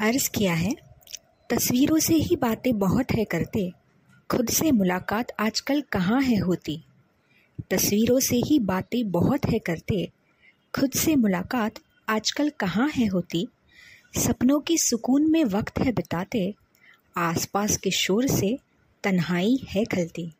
अर्ज़ किया है। तस्वीरों से ही बातें बहुत है करते। खुद से मुलाकात आजकल कहाँ है होती? तस्वीरों से ही बातें बहुत है करते। खुद से मुलाकात आजकल कहाँ है होती? सपनों की सुकून में वक्त है बिताते। आसपास के शोर से तन्हाई है खलती।